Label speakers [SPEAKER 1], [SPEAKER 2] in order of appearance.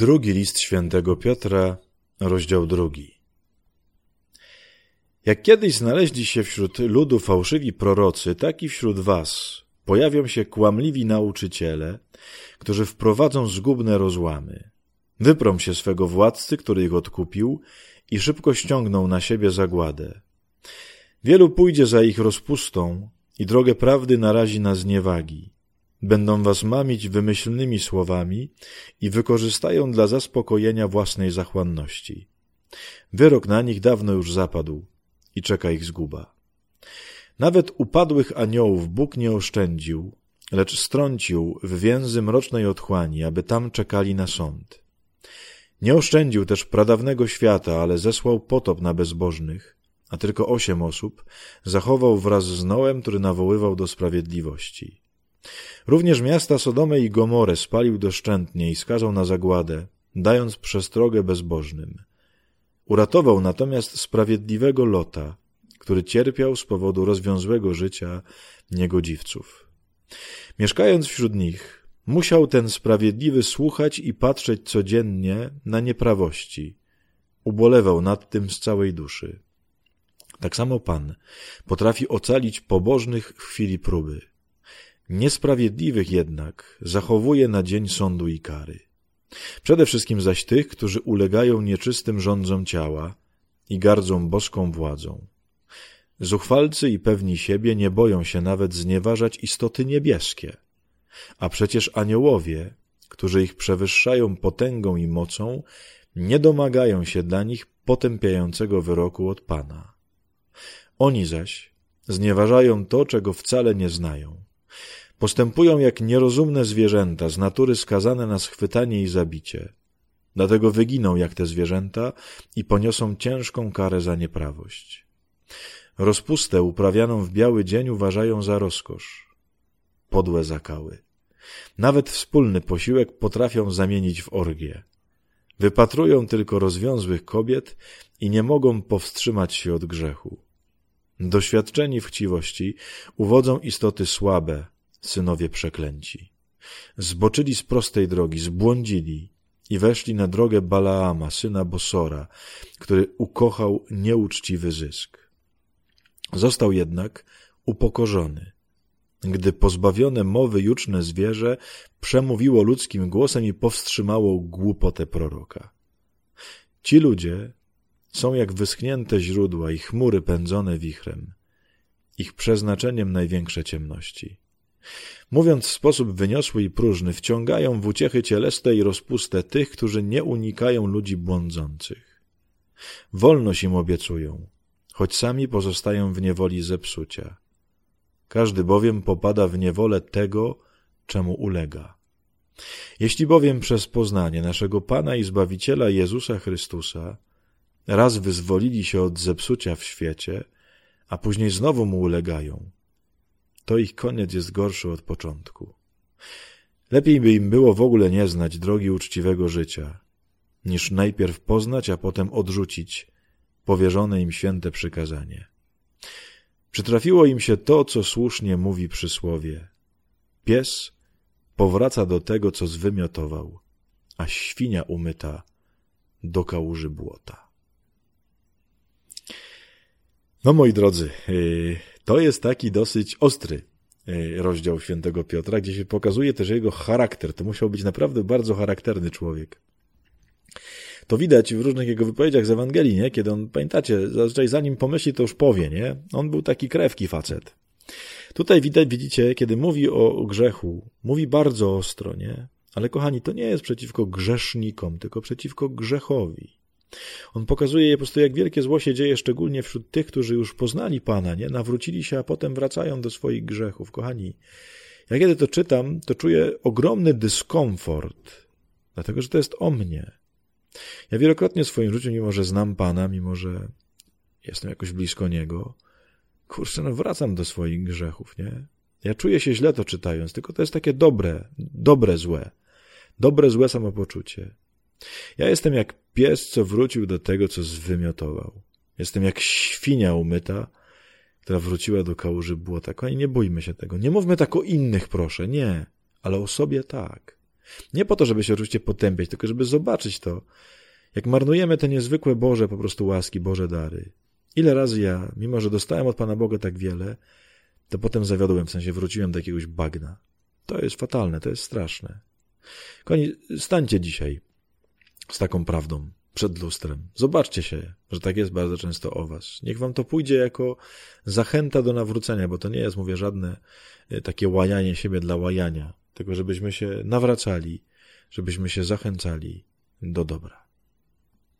[SPEAKER 1] Drugi list świętego Piotra, rozdział drugi. Jak kiedyś znaleźli się wśród ludu fałszywi prorocy, tak i wśród was pojawią się kłamliwi nauczyciele, którzy wprowadzą zgubne rozłamy. Wyprą się swego władcy, który ich odkupił i szybko ściągną na siebie zagładę. Wielu pójdzie za ich rozpustą i drogę prawdy narazi na zniewagi. Będą was mamić wymyślnymi słowami i wykorzystają dla zaspokojenia własnej zachłanności. Wyrok na nich dawno już zapadł i czeka ich zguba. Nawet upadłych aniołów Bóg nie oszczędził, lecz strącił w więzy mrocznej otchłani, aby tam czekali na sąd. Nie oszczędził też pradawnego świata, ale zesłał potop na bezbożnych, a tylko osiem osób zachował wraz z Noem, który nawoływał do sprawiedliwości. Również miasta Sodomę i Gomorę spalił doszczętnie i skazał na zagładę, dając przestrogę bezbożnym. Uratował natomiast sprawiedliwego Lota, który cierpiał z powodu rozwiązłego życia niegodziwców. Mieszkając wśród nich, musiał ten sprawiedliwy słuchać i patrzeć codziennie na nieprawości. Ubolewał nad tym z całej duszy. Tak samo Pan potrafi ocalić pobożnych w chwili próby. Niesprawiedliwych jednak zachowuje na dzień sądu i kary. Przede wszystkim zaś tych, którzy ulegają nieczystym rządzom ciała i gardzą boską władzą. Zuchwalcy i pewni siebie nie boją się nawet znieważać istoty niebieskie, a przecież aniołowie, którzy ich przewyższają potęgą i mocą, nie domagają się dla nich potępiającego wyroku od Pana. Oni zaś znieważają to, czego wcale nie znają. Postępują jak nierozumne zwierzęta, z natury skazane na schwytanie i zabicie. Dlatego wyginą jak te zwierzęta i poniosą ciężką karę za nieprawość. Rozpustę uprawianą w biały dzień uważają za rozkosz. Podłe zakały. Nawet wspólny posiłek potrafią zamienić w orgię. Wypatrują tylko rozwiązłych kobiet i nie mogą powstrzymać się od grzechu. Doświadczeni w chciwości uwodzą istoty słabe, synowie przeklęci. Zboczyli z prostej drogi, zbłądzili i weszli na drogę Balaama, syna Bosora, który ukochał nieuczciwy zysk. Został jednak upokorzony, gdy pozbawione mowy juczne zwierzę przemówiło ludzkim głosem i powstrzymało głupotę proroka. Ci ludzie są jak wyschnięte źródła i chmury pędzone wichrem, ich przeznaczeniem największe ciemności. Mówiąc w sposób wyniosły i próżny, wciągają w uciechy cieleste i rozpustę tych, którzy nie unikają ludzi błądzących. Wolność im obiecują, choć sami pozostają w niewoli zepsucia. Każdy bowiem popada w niewolę tego, czemu ulega. Jeśli bowiem przez poznanie naszego Pana i Zbawiciela Jezusa Chrystusa raz wyzwolili się od zepsucia w świecie, a później znowu mu ulegają, to ich koniec jest gorszy od początku. Lepiej by im było w ogóle nie znać drogi uczciwego życia, niż najpierw poznać, a potem odrzucić powierzone im święte przykazanie. Przytrafiło im się to, co słusznie mówi przysłowie. Pies powraca do tego, co zwymiotował, a świnia umyta do kałuży błota. No moi drodzy, y, to jest taki dosyć ostry y, rozdział świętego Piotra, gdzie się pokazuje też jego charakter. To musiał być naprawdę bardzo charakterny człowiek. To widać w różnych jego wypowiedziach z Ewangelii, nie? Kiedy on, pamiętacie, zazwyczaj zanim pomyśli, to już powie, nie? On był taki krewki facet. Tutaj widać, widzicie, kiedy mówi o grzechu, mówi bardzo ostro, nie? Ale kochani, to nie jest przeciwko grzesznikom, tylko przeciwko grzechowi. On pokazuje je po prostu, jak wielkie zło się dzieje, szczególnie wśród tych, którzy już poznali Pana, nie? Nawrócili się, a potem wracają do swoich grzechów. Kochani, ja kiedy to czytam, to czuję ogromny dyskomfort, dlatego, że to jest o mnie. Ja wielokrotnie w swoim życiu, mimo że znam Pana, mimo że jestem jakoś blisko Niego, kurczę, no wracam do swoich grzechów, nie? Ja czuję się źle to czytając, tylko to jest takie dobre, dobre złe. Dobre, złe samopoczucie. Ja jestem jak pies, co wrócił do tego, co zwymiotował. Jestem jak świnia umyta, która wróciła do kałuży błota. Kochani, nie bójmy się tego. Nie mówmy tak o innych, proszę. Nie. Ale o sobie tak. Nie po to, żeby się oczywiście potępiać, tylko żeby zobaczyć to, jak marnujemy te niezwykłe Boże po prostu łaski, Boże dary. Ile razy ja, mimo że dostałem od Pana Boga tak wiele, to potem zawiodłem, w sensie wróciłem do jakiegoś bagna. To jest fatalne, to jest straszne. Koni, stańcie dzisiaj z taką prawdą przed lustrem. Zobaczcie się, że tak jest bardzo często o was. Niech wam to pójdzie jako zachęta do nawrócenia, bo to nie jest, mówię, żadne e, takie łajanie siebie dla łajania, tylko żebyśmy się nawracali, żebyśmy się zachęcali do dobra.